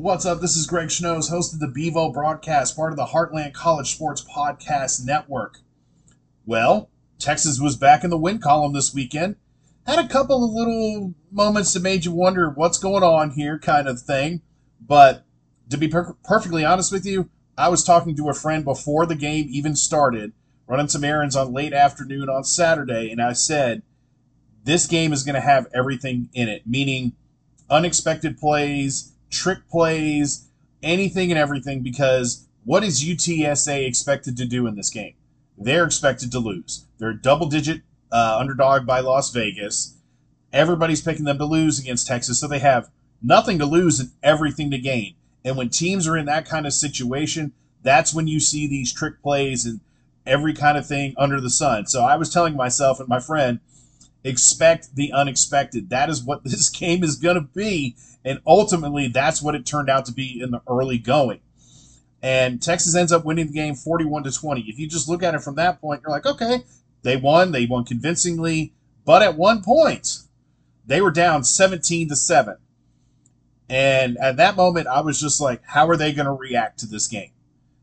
What's up? This is Greg Schnos, host of the Bevo broadcast, part of the Heartland College Sports Podcast Network. Well, Texas was back in the win column this weekend. Had a couple of little moments that made you wonder what's going on here, kind of thing. But to be per- perfectly honest with you, I was talking to a friend before the game even started, running some errands on late afternoon on Saturday, and I said, this game is going to have everything in it, meaning unexpected plays, trick plays, anything and everything, because what is UTSA expected to do in this game? They're expected to lose. They're double digit uh, underdog by Las Vegas. Everybody's picking them to lose against Texas, so they have nothing to lose and everything to gain. And when teams are in that kind of situation, that's when you see these trick plays and every kind of thing under the sun. So I was telling myself and my friend, expect the unexpected. That is what this game is going to be. And ultimately, that's what it turned out to be in the early going. And Texas ends up winning the game 41 to 20. If you just look at it from that point, you're like, okay, they won. They won convincingly. But at one point, they were down 17 to 7. And at that moment, I was just like, how are they going to react to this game?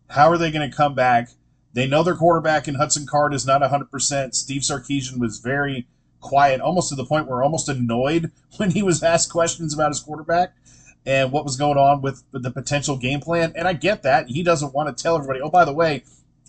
How are they going to come back? They know their quarterback in Hudson Card is not 100%. Steve Sarkisian was very quiet, almost to the point where almost annoyed when he was asked questions about his quarterback and what was going on with the potential game plan. And I get that. He doesn't want to tell everybody, oh, by the way,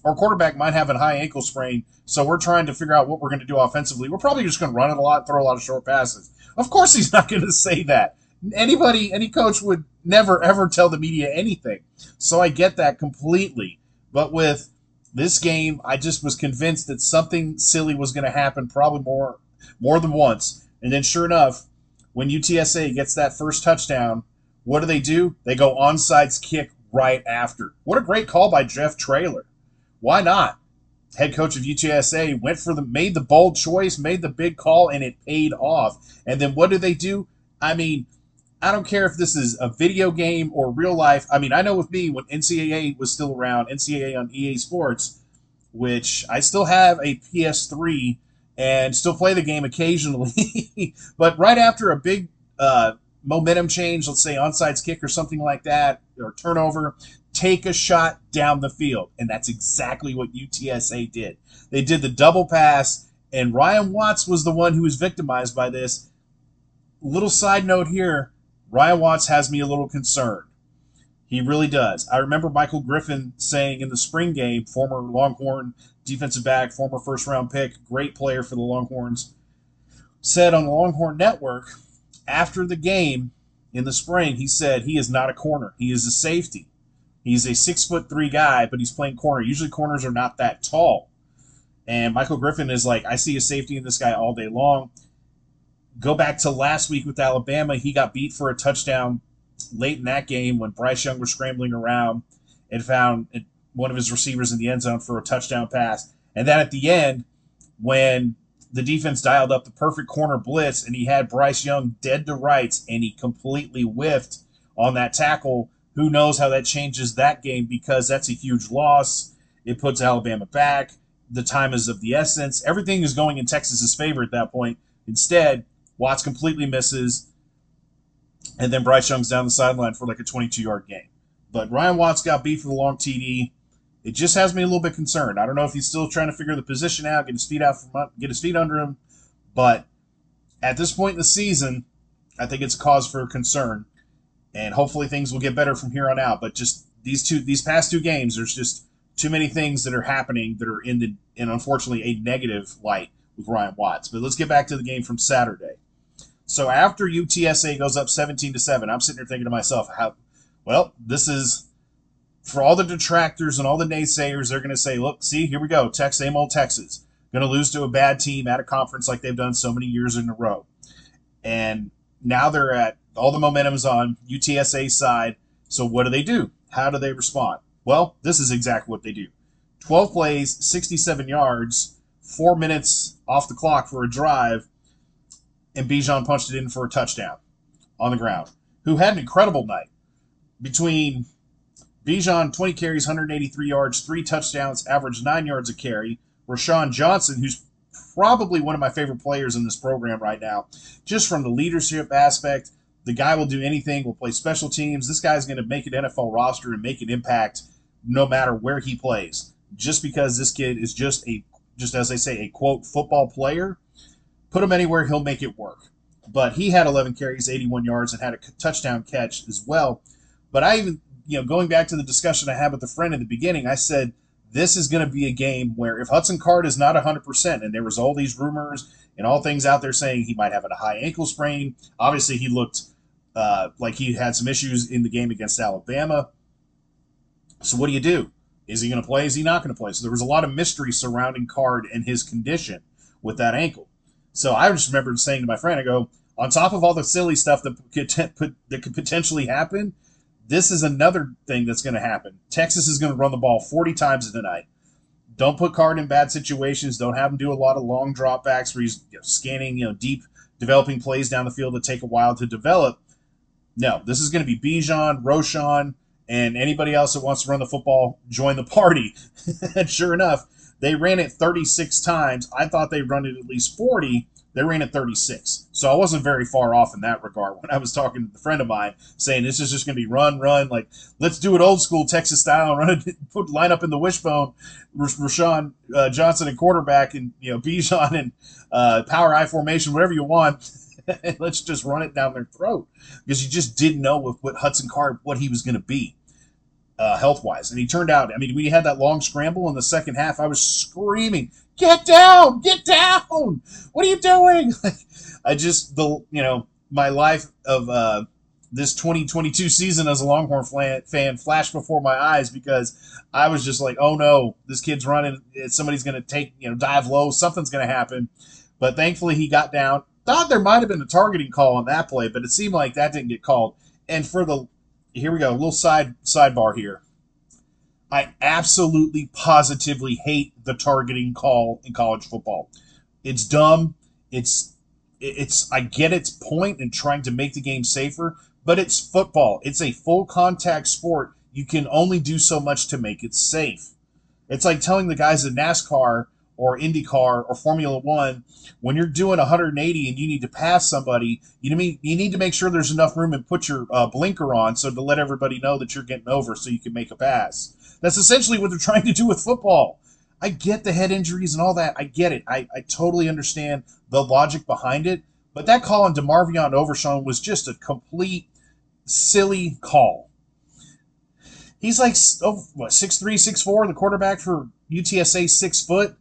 our quarterback might have a high ankle sprain, so we're trying to figure out what we're going to do offensively. We're probably just going to run it a lot, throw a lot of short passes. Of course, he's not going to say that. Anybody, any coach would never, ever tell the media anything. So I get that completely. But with this game, I just was convinced that something silly was going to happen, probably more more than once. And then, sure enough, when UTSA gets that first touchdown, what do they do? They go onside kick right after. What a great call by Jeff Traylor. Why not? Head coach of UTSA went for the made the bold choice, made the big call, and it paid off. And then what do they do? I mean, I don't care if this is a video game or real life. I mean, I know with me when NCAA was still around, NCAA on EA Sports, which I still have a PS3 and still play the game occasionally. but right after a big uh, momentum change, let's say onside kick or something like that, or turnover, take a shot down the field. And that's exactly what UTSA did. They did the double pass, and Ryan Watts was the one who was victimized by this. Little side note here Ryan Watts has me a little concerned. He really does. I remember Michael Griffin saying in the spring game, former Longhorn defensive back, former first round pick, great player for the Longhorns, said on the Longhorn Network after the game in the spring, he said he is not a corner. He is a safety. He's a six foot three guy, but he's playing corner. Usually corners are not that tall. And Michael Griffin is like, I see a safety in this guy all day long. Go back to last week with Alabama. He got beat for a touchdown late in that game when Bryce Young was scrambling around and found one of his receivers in the end zone for a touchdown pass. And then at the end, when the defense dialed up the perfect corner blitz and he had Bryce Young dead to rights and he completely whiffed on that tackle, who knows how that changes that game because that's a huge loss. It puts Alabama back. The time is of the essence. Everything is going in Texas's favor at that point. Instead, Watts completely misses, and then Bryce Young's down the sideline for like a 22 yard gain. But Ryan Watts got beat for the long TD. It just has me a little bit concerned. I don't know if he's still trying to figure the position out, get his feet out from get his feet under him, but at this point in the season, I think it's cause for concern, and hopefully things will get better from here on out. But just these two, these past two games, there's just too many things that are happening that are in the in unfortunately a negative light with Ryan Watts. But let's get back to the game from Saturday. So after UTSA goes up 17 to 7, I'm sitting here thinking to myself, how well, this is for all the detractors and all the naysayers, they're going to say, look, see, here we go. Texas, same old Texas. Going to lose to a bad team at a conference like they've done so many years in a row. And now they're at all the momentum's on UTSA side. So what do they do? How do they respond? Well, this is exactly what they do 12 plays, 67 yards, four minutes off the clock for a drive, and Bijan punched it in for a touchdown on the ground. Who had an incredible night between Bijan, 20 carries, 183 yards, three touchdowns, averaged nine yards a carry. Roschon Johnson, who's probably one of my favorite players in this program right now, just from the leadership aspect, The guy will do anything. Will play special teams. This guy's going to make an NFL roster and make an impact no matter where he plays. Just because this kid is just a just as they say a quote football player, put him anywhere he'll make it work. But he had 11 carries, 81 yards, and had a touchdown catch as well. But I even you know going back to the discussion I had with a friend in the beginning, I said this is going to be a game where if Hudson Card is not 100%, and there was all these rumors and all things out there saying he might have a high ankle sprain, obviously he looked uh, like he had some issues in the game against Alabama. So what do you do? Is he going to play? Is he not going to play? So there was a lot of mystery surrounding Card and his condition with that ankle. So I just remember saying to my friend, I go, on top of all the silly stuff that could, put, that could potentially happen, this is another thing that's going to happen. Texas is going to run the ball 40 times tonight. Don't put Card in bad situations. Don't have him do a lot of long dropbacks where he's you know, scanning, you know, deep, developing plays down the field that take a while to develop. No, this is going to be Bijan, Roschon, and anybody else that wants to run the football, join the party. and sure enough, they ran it 36 times. I thought they'd run it at least 40. They ran it 36. So I wasn't very far off in that regard when I was talking to a friend of mine saying this is just going to be run, run. Like, let's do it old school Texas style run it, put line up in the wishbone. Roschon uh, Johnson and quarterback and, you know, Bijan and uh, power I formation, whatever you want. let's just run it down their throat because you just didn't know with what Hudson Card, what he was going to be. Uh, health wise. And he turned out, I mean, we had that long scramble in the second half. I was screaming, get down, get down. What are you doing? Like, I just, the, you know, my life of, uh, this 2022 season as a Longhorn fan flashed before my eyes because I was just like, oh no, this kid's running. Somebody's going to take, you know, dive low. Something's going to happen. But thankfully he got down. Thought there might have been a targeting call on that play, but it seemed like that didn't get called. And for the, here we go, a little side sidebar here. I absolutely positively hate the targeting call in college football. It's dumb. It's it's I get its point in trying to make the game safer, but it's football. It's a full contact sport. You can only do so much to make it safe. It's like telling the guys in NASCAR or IndyCar or Formula One when you're doing 180 and you need to pass somebody, you need you need to make sure there's enough room and put your uh, blinker on so to let everybody know that you're getting over so you can make a pass. That's essentially what they're trying to do with football. I get the head injuries and all that. I get it. I, I totally understand the logic behind it. But that call on DeMarvion Overshown was just a complete silly call. He's like oh, what six three, six four. The quarterback for UTSA six foot.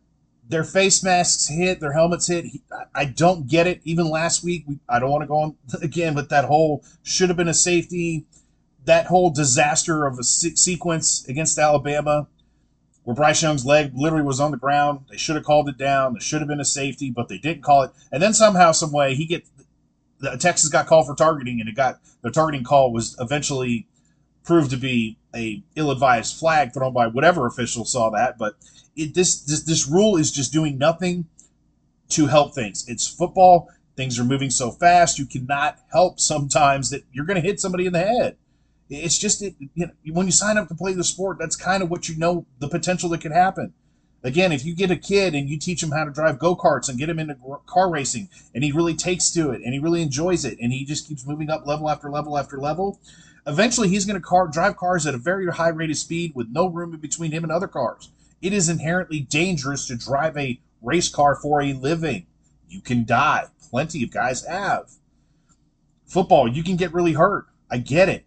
Their face masks hit, their helmets hit. I don't get it. Even last week, we, I don't want to go on again, but that whole should have been a safety that whole disaster of a se- sequence against Alabama, where Bryce Young's leg literally was on the ground. They should have called it down. There should have been a safety, but they didn't call it. And then somehow, some way, he get Texas got called for targeting, and it got the targeting call was eventually proved to be a ill-advised flag thrown by whatever official saw that. But it, this this this rule is just doing nothing to help things. It's football. Things are moving so fast. You cannot help sometimes that you're going to hit somebody in the head. It's just it, you know, when you sign up to play the sport, that's kind of what you know the potential that could happen. Again, if you get a kid and you teach him how to drive go karts and get him into car racing, and he really takes to it and he really enjoys it, and he just keeps moving up level after level after level, eventually he's going to car, drive cars at a very high rate of speed with no room in between him and other cars. It is inherently dangerous to drive a race car for a living. You can die. Plenty of guys have. Football, you can get really hurt. I get it.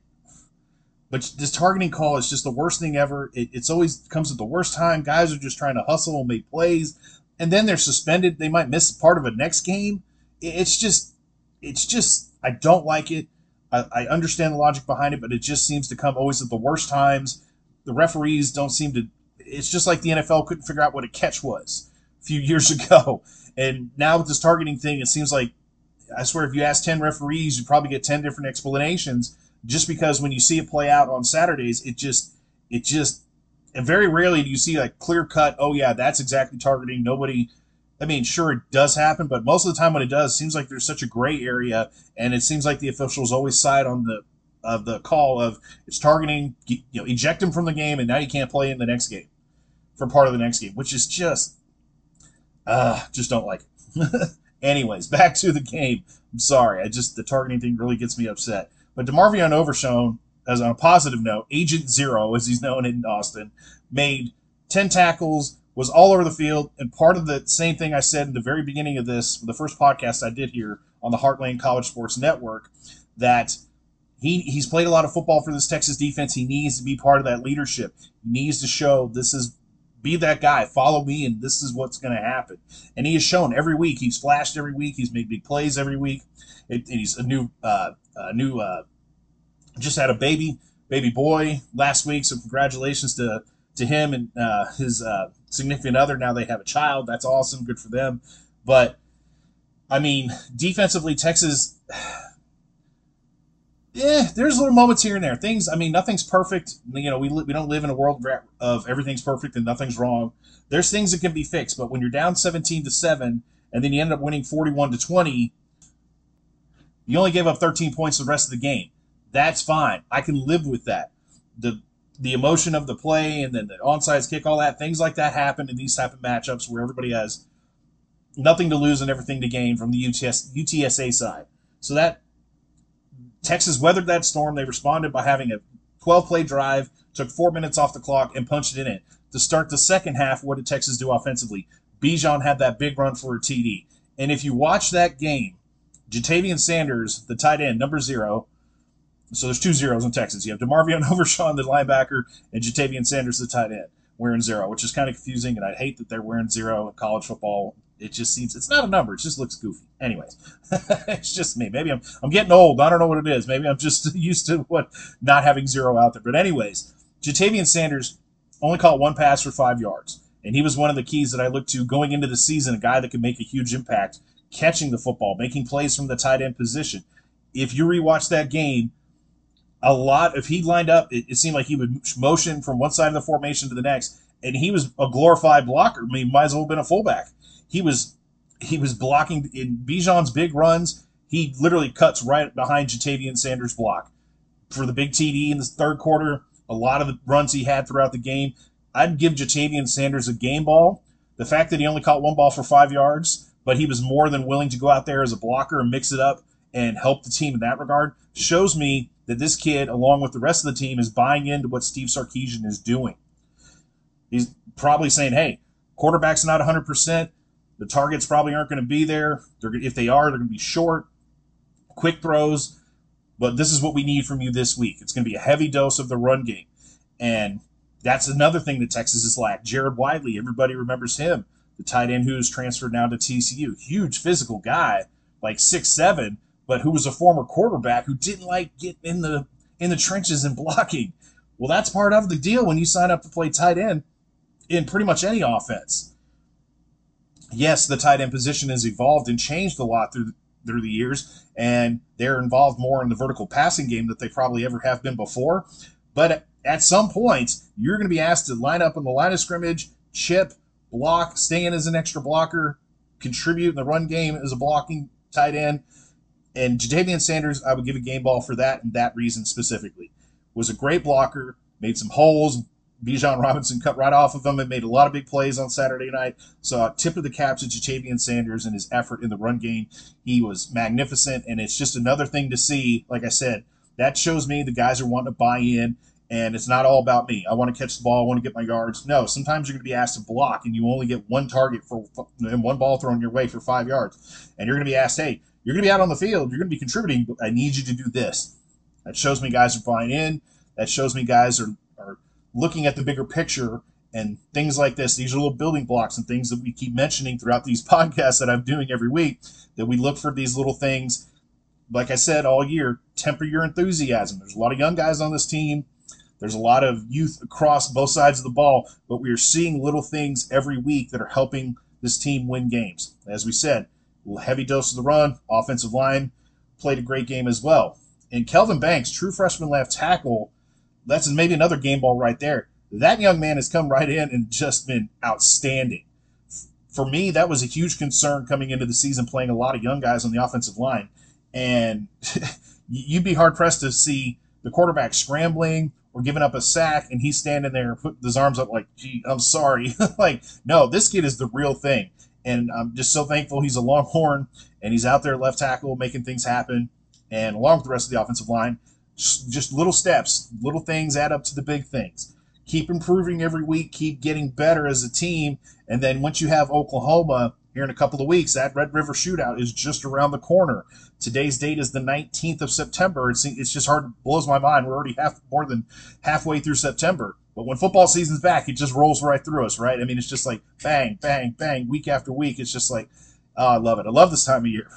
But this targeting call is just the worst thing ever. It, it's always comes at the worst time. Guys are just trying to hustle and make plays, and then they're suspended. They might miss part of a next game. It's just, it's just, I don't like it. I, I understand the logic behind it, but it just seems to come always at the worst times. The referees don't seem to. It's just like the NFL couldn't figure out what a catch was a few years ago, and now with this targeting thing, it seems like I swear if you ask ten referees, you probably get ten different explanations just because when you see it play out on Saturdays, it just it just and very rarely do you see like clear cut. Oh yeah, that's exactly targeting. Nobody. I mean, sure it does happen, but most of the time when it does, it seems like there's such a gray area, and it seems like the officials always side on the of the call of it's targeting. You know, eject him from the game, and now you can't play in the next game for part of the next game, which is just uh just don't like it. Anyways, back to the game. I'm sorry. I just, the targeting thing really gets me upset. But DeMarvion Overshown, as on a positive note, Agent Zero, as he's known in Austin, made 10 tackles, was all over the field. And part of the same thing I said in the very beginning of this, the first podcast I did here on the Heartland College Sports Network, that he, he's played a lot of football for this Texas defense. He needs to be part of that leadership. He needs to show this is be that guy. Follow me, and this is what's going to happen. And he has shown every week. He's flashed every week. He's made big plays every week. It, he's a new, uh, a new, uh, just had a baby, baby boy last week. So congratulations to to him and uh, his uh, significant other. Now they have a child. That's awesome. Good for them. But I mean, defensively, Texas yeah, there's little moments here and there. Things, I mean, nothing's perfect. You know, we, we don't live in a world of everything's perfect and nothing's wrong. There's things that can be fixed, but when you're down 17 to 7 and then you end up winning 41 to 20, you only gave up 13 points the rest of the game. That's fine. I can live with that. The the emotion of the play and then the onside kick, all that, things like that happen in these type of matchups where everybody has nothing to lose and everything to gain from the UTS, UTSA side. So that Texas weathered that storm. They responded by having a 12 play drive, took four minutes off the clock, and punched it in. To start the second half, what did Texas do offensively? Bijan had that big run for a TD. And if you watch that game, Ja'Tavion Sanders, the tight end, number zero, so there's two zeros in Texas. You have DeMarvion Overshown, the linebacker, and Ja'Tavion Sanders, the tight end, wearing zero, which is kind of confusing, and I hate that they're wearing zero in college football it just seems it's not a number. It just looks goofy. Anyways, it's just me. Maybe I'm I'm getting old. I don't know what it is. Maybe I'm just used to what not having zero out there. But anyways, Ja'Tavion Sanders only caught one pass for five yards, and he was one of the keys that I looked to going into the season. A guy that could make a huge impact catching the football, making plays from the tight end position. If you rewatch that game, a lot if he lined up, it, it seemed like he would motion from one side of the formation to the next, and he was a glorified blocker. I mean, might as well have been a fullback he was he was blocking in Bijan's big runs. He literally cuts right behind Ja'Tavion Sanders' block for the big TD in the third quarter. A lot of the runs he had throughout the game. I'd give Ja'Tavion Sanders a game ball. The fact that he only caught one ball for five yards, but he was more than willing to go out there as a blocker and mix it up and help the team in that regard shows me that this kid, along with the rest of the team, is buying into what Steve Sarkisian is doing. He's probably saying, hey, quarterback's not 100%. The targets probably aren't going to be there. They're, if they are, they're going to be short, quick throws. But this is what we need from you this week. It's going to be a heavy dose of the run game. And that's another thing that Texas has lacked. Jared Wiley, everybody remembers him, the tight end who's transferred now to TCU. Huge physical guy, like six seven, but who was a former quarterback who didn't like getting in the in the trenches and blocking. Well, that's part of the deal when you sign up to play tight end in pretty much any offense yes, the tight end position has evolved and changed a lot through through the years, and they're involved more in the vertical passing game that they probably ever have been before. But at some point, you're going to be asked to line up on the line of scrimmage, chip, block, stay in as an extra blocker, contribute in the run game as a blocking tight end. And Ja'Tavion Sanders, I would give a game ball for that and that reason specifically. Was a great blocker, made some holes, Bijan Robinson cut right off of him and made a lot of big plays on Saturday night. So tip of the cap to Ja'Tavion Sanders and his effort in the run game. He was magnificent, and it's just another thing to see. Like I said, that shows me the guys are wanting to buy in, and it's not all about me. I want to catch the ball, I want to get my yards. No, sometimes you're going to be asked to block, and you only get one target for and one ball thrown your way for five yards, and you're going to be asked, hey, you're going to be out on the field, you're going to be contributing, but I need you to do this. That shows me guys are buying in. That shows me guys are looking at the bigger picture and things like this. These are little building blocks and things that we keep mentioning throughout these podcasts that I'm doing every week. That we look for these little things. Like I said all year, temper your enthusiasm. There's a lot of young guys on this team. There's a lot of youth across both sides of the ball, but we are seeing little things every week that are helping this team win games. As we said, heavy dose of the run, offensive line played a great game as well. And Kelvin Banks, true freshman left tackle, that's maybe another game ball right there. That young man has come right in and just been outstanding. For me, that was a huge concern coming into the season, playing a lot of young guys on the offensive line. And you'd be hard pressed to see the quarterback scrambling or giving up a sack and he's standing there putting his arms up like, gee, I'm sorry. like, no, this kid is the real thing. And I'm just so thankful he's a Longhorn and he's out there left tackle making things happen. And along with the rest of the offensive line, just little steps, little things add up to the big things. Keep improving every week, keep getting better as a team. And then once you have Oklahoma here in a couple of weeks, that Red River shootout is just around the corner. Today's date is the 19th of September. It's, it's just hard, blows my mind. We're already half more than halfway through September. But when football season's back, it just rolls right through us, right? I mean, it's just like bang, bang, bang, week after week. It's just like, oh, I love it. I love this time of year.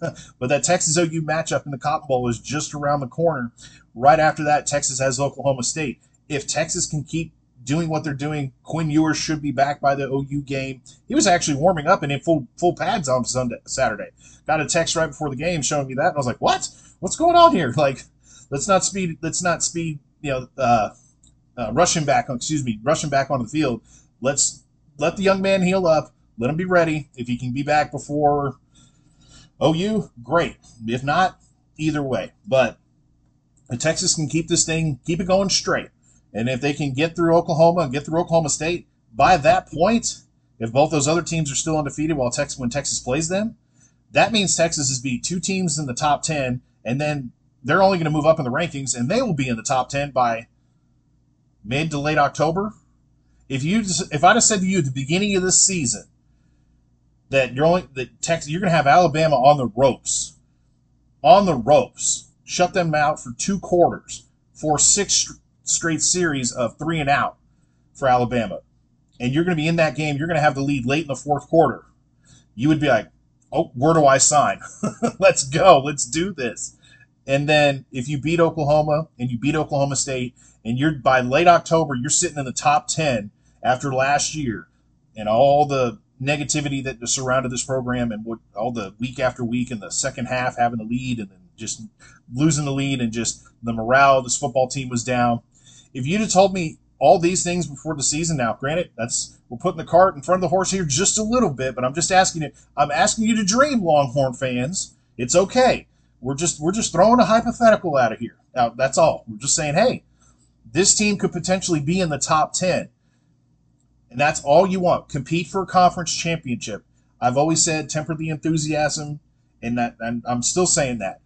but that Texas OU matchup in the Cotton Bowl is just around the corner. Right after that, Texas has Oklahoma State. If Texas can keep doing what they're doing, Quinn Ewers should be back by the OU game. He was actually warming up and in full full pads on Sunday Saturday. Got a text right before the game showing me that, and I was like, "What? What's going on here?" Like, let's not speed. Let's not speed. You know, uh, uh, rushing back. Excuse me, rushing back onto the field. Let's let the young man heal up. Let him be ready. If he can be back before OU, great. If not, either way. But Texas can keep this thing, keep it going straight. And if they can get through Oklahoma and get through Oklahoma State, by that point, if both those other teams are still undefeated while Texas when Texas plays them, that means Texas has beat two teams in the top ten, and then they're only going to move up in the rankings, and they will be in the top ten by mid to late October. If you if I'd have said to you at the beginning of this season that you're only that Texas you're going to have Alabama on the ropes, on the ropes, shut them out for two quarters for six straight series of three and out for Alabama, and you're going to be in that game. You're going to have the lead late in the fourth quarter. You would be like, "Oh, where do I sign? Let's go. Let's do this." And then if you beat Oklahoma and you beat Oklahoma State, and you're by late October, you're sitting in the top ten after last year, and all the negativity that surrounded this program and what all the week after week in the second half having the lead and then just losing the lead and just the morale of this football team was down. If you'd have told me all these things before the season, now granted, that's we're putting the cart in front of the horse here just a little bit, but I'm just asking you. I'm asking you to dream, Longhorn fans. It's okay. We're just we're just throwing a hypothetical out of here. Out. That's all. We're just saying, hey, this team could potentially be in the top ten, and that's all you want. Compete for a conference championship. I've always said temper the enthusiasm, and that and I'm still saying that.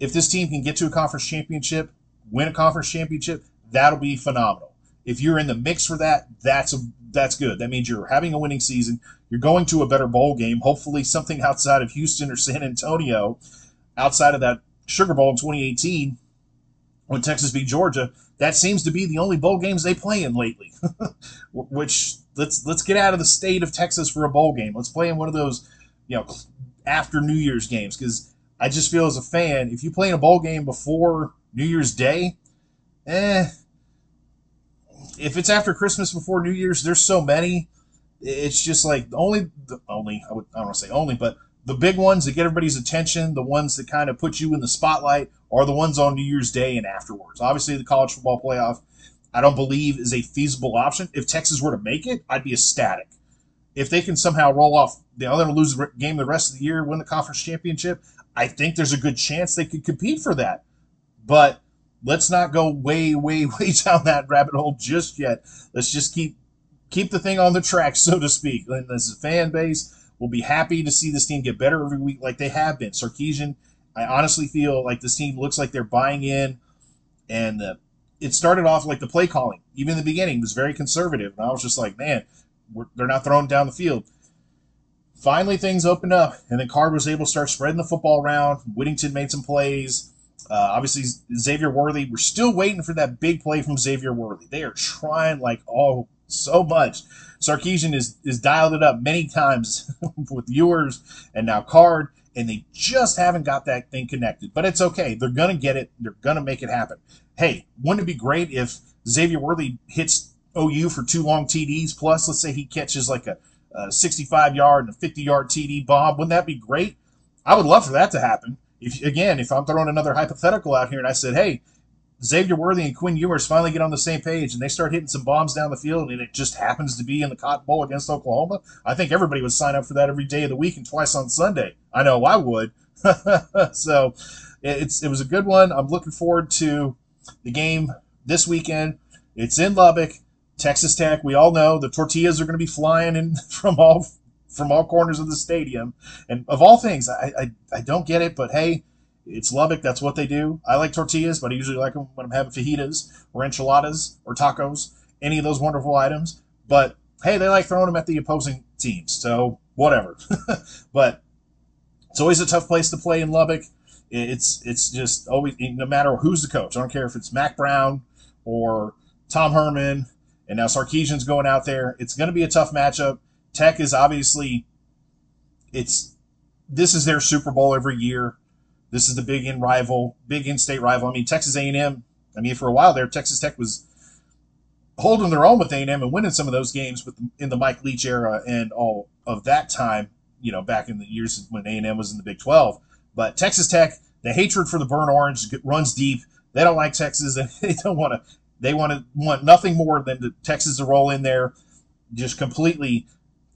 If this team can get to a conference championship, win a conference championship, that'll be phenomenal. If you're in the mix for that, that's a that's good. That means you're having a winning season. You're going to a better bowl game. Hopefully, something outside of Houston or San Antonio, outside of that Sugar Bowl in 2018, when Texas beat Georgia. That seems to be the only bowl games they play in lately. Which let's let's get out of the state of Texas for a bowl game. Let's play in one of those, you know, after New Year's games because I just feel as a fan, if you play in a bowl game before New Year's Day, eh. If it's after Christmas before New Year's, there's so many. It's just like the only, the only I, would, I don't want to say only, but the big ones that get everybody's attention, the ones that kind of put you in the spotlight, are the ones on New Year's Day and afterwards. Obviously, the college football playoff, I don't believe is a feasible option. If Texas were to make it, I'd be ecstatic. If they can somehow roll off the other lose the game the rest of the year, win the conference championship, I think there's a good chance they could compete for that. But let's not go way, way, way down that rabbit hole just yet. Let's just keep keep the thing on the track, so to speak. And as a fan base will be happy to see this team get better every week, like they have been. Sarkisian, I honestly feel like this team looks like they're buying in, and uh, it started off like the play calling, even in the beginning, was very conservative. And I was just like, man, they're not throwing down the field. Finally, things opened up, and then Card was able to start spreading the football around. Whittington made some plays. Uh, obviously, Xavier Worthy. We're still waiting for that big play from Xavier Worthy. They are trying like oh so much. Sarkisian is is dialed it up many times with Ewers and now Card, and they just haven't got that thing connected. But it's okay. They're gonna get it. They're gonna make it happen. Hey, wouldn't it be great if Xavier Worthy hits OU for two long TDs plus? Let's say he catches like a, a 65 yard and a 50 yard TD bomb. Wouldn't that be great? I would love for that to happen if again, if I'm throwing another hypothetical out here and I said, hey, Xavier Worthy and Quinn Ewers finally get on the same page and they start hitting some bombs down the field and it just happens to be in the Cotton Bowl against Oklahoma, I think everybody would sign up for that every day of the week and twice on Sunday. I know I would. so it's it was a good one. I'm looking forward to the game this weekend. It's in Lubbock, Texas Tech. We all know the tortillas are going to be flying in from all from all corners of the stadium. And of all things, I, I, I don't get it, but hey, it's Lubbock. That's what they do. I like tortillas, but I usually like them when I'm having fajitas or enchiladas or tacos, any of those wonderful items. But hey, they like throwing them at the opposing teams. So whatever. but it's always a tough place to play in Lubbock. It's it's just always no matter who's the coach. I don't care if it's Mack Brown or Tom Herman, and now Sarkisian's going out there. It's going to be a tough matchup. Tech is obviously it's this is their Super Bowl every year. This is the big in rival, big in-state rival. I mean, Texas A&M. I mean, for a while there, Texas Tech was holding their own with A&M and winning some of those games with in the Mike Leach era and all of that time. You know, back in the years when A&M was in the Big 12. But Texas Tech, the hatred for the burnt orange runs deep. They don't like Texas. and They don't want to. They want to want nothing more than the Texas to roll in there, just completely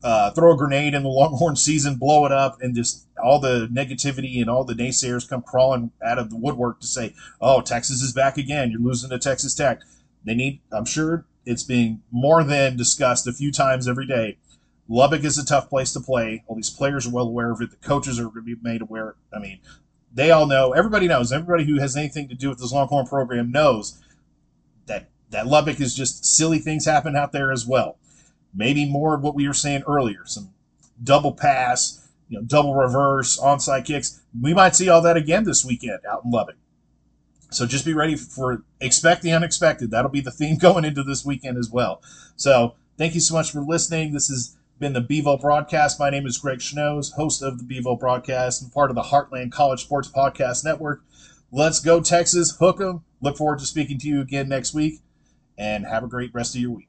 uh, throw a grenade in the Longhorn season, blow it up, and just all the negativity and all the naysayers come crawling out of the woodwork to say, "Oh, Texas is back again. You're losing to Texas Tech." They need. I'm sure it's being more than discussed a few times every day. Lubbock is a tough place to play. All these players are well aware of it. The coaches are going to be made aware. I mean, they all know. Everybody knows. Everybody who has anything to do with this Longhorn program knows that that Lubbock is just silly things happen out there as well maybe more of what we were saying earlier, some double pass, you know, double reverse, onside kicks. We might see all that again this weekend out in Lubbock. So just be ready for expect the unexpected. That'll be the theme going into this weekend as well. So thank you so much for listening. This has been the Bevo broadcast. My name is Greg Schnos, host of the Bevo broadcast and part of the Heartland College Sports Podcast Network. Let's go, Texas. Hook 'em. Look forward to speaking to you again next week and have a great rest of your week.